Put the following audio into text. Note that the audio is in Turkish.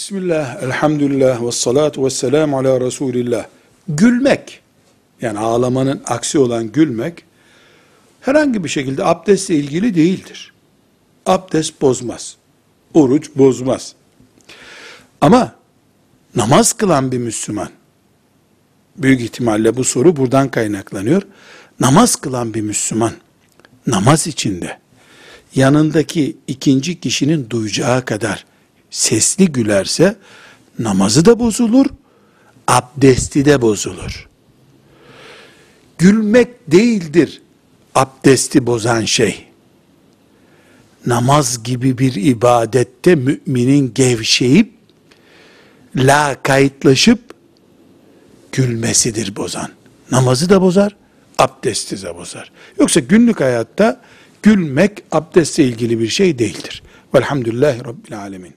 Bismillah, elhamdülillah, ve salatu ve selamu ala Resulillah. Gülmek, yani ağlamanın aksi olan gülmek, herhangi bir şekilde abdestle ilgili değildir. Abdest bozmaz. Oruç bozmaz. Ama namaz kılan bir Müslüman, büyük ihtimalle bu soru buradan kaynaklanıyor. Namaz kılan bir Müslüman, namaz içinde, yanındaki ikinci kişinin duyacağı kadar sesli gülerse, namazı da bozulur, abdesti de bozulur. Gülmek değildir abdesti bozan şey. Namaz gibi bir ibadette müminin gevşeyip, la kayıtlaşıp, gülmesidir bozan. Namazı da bozar, abdesti de bozar. Yoksa günlük hayatta gülmek abdestle ilgili bir şey değildir. Velhamdülillahi Rabbil Alemin.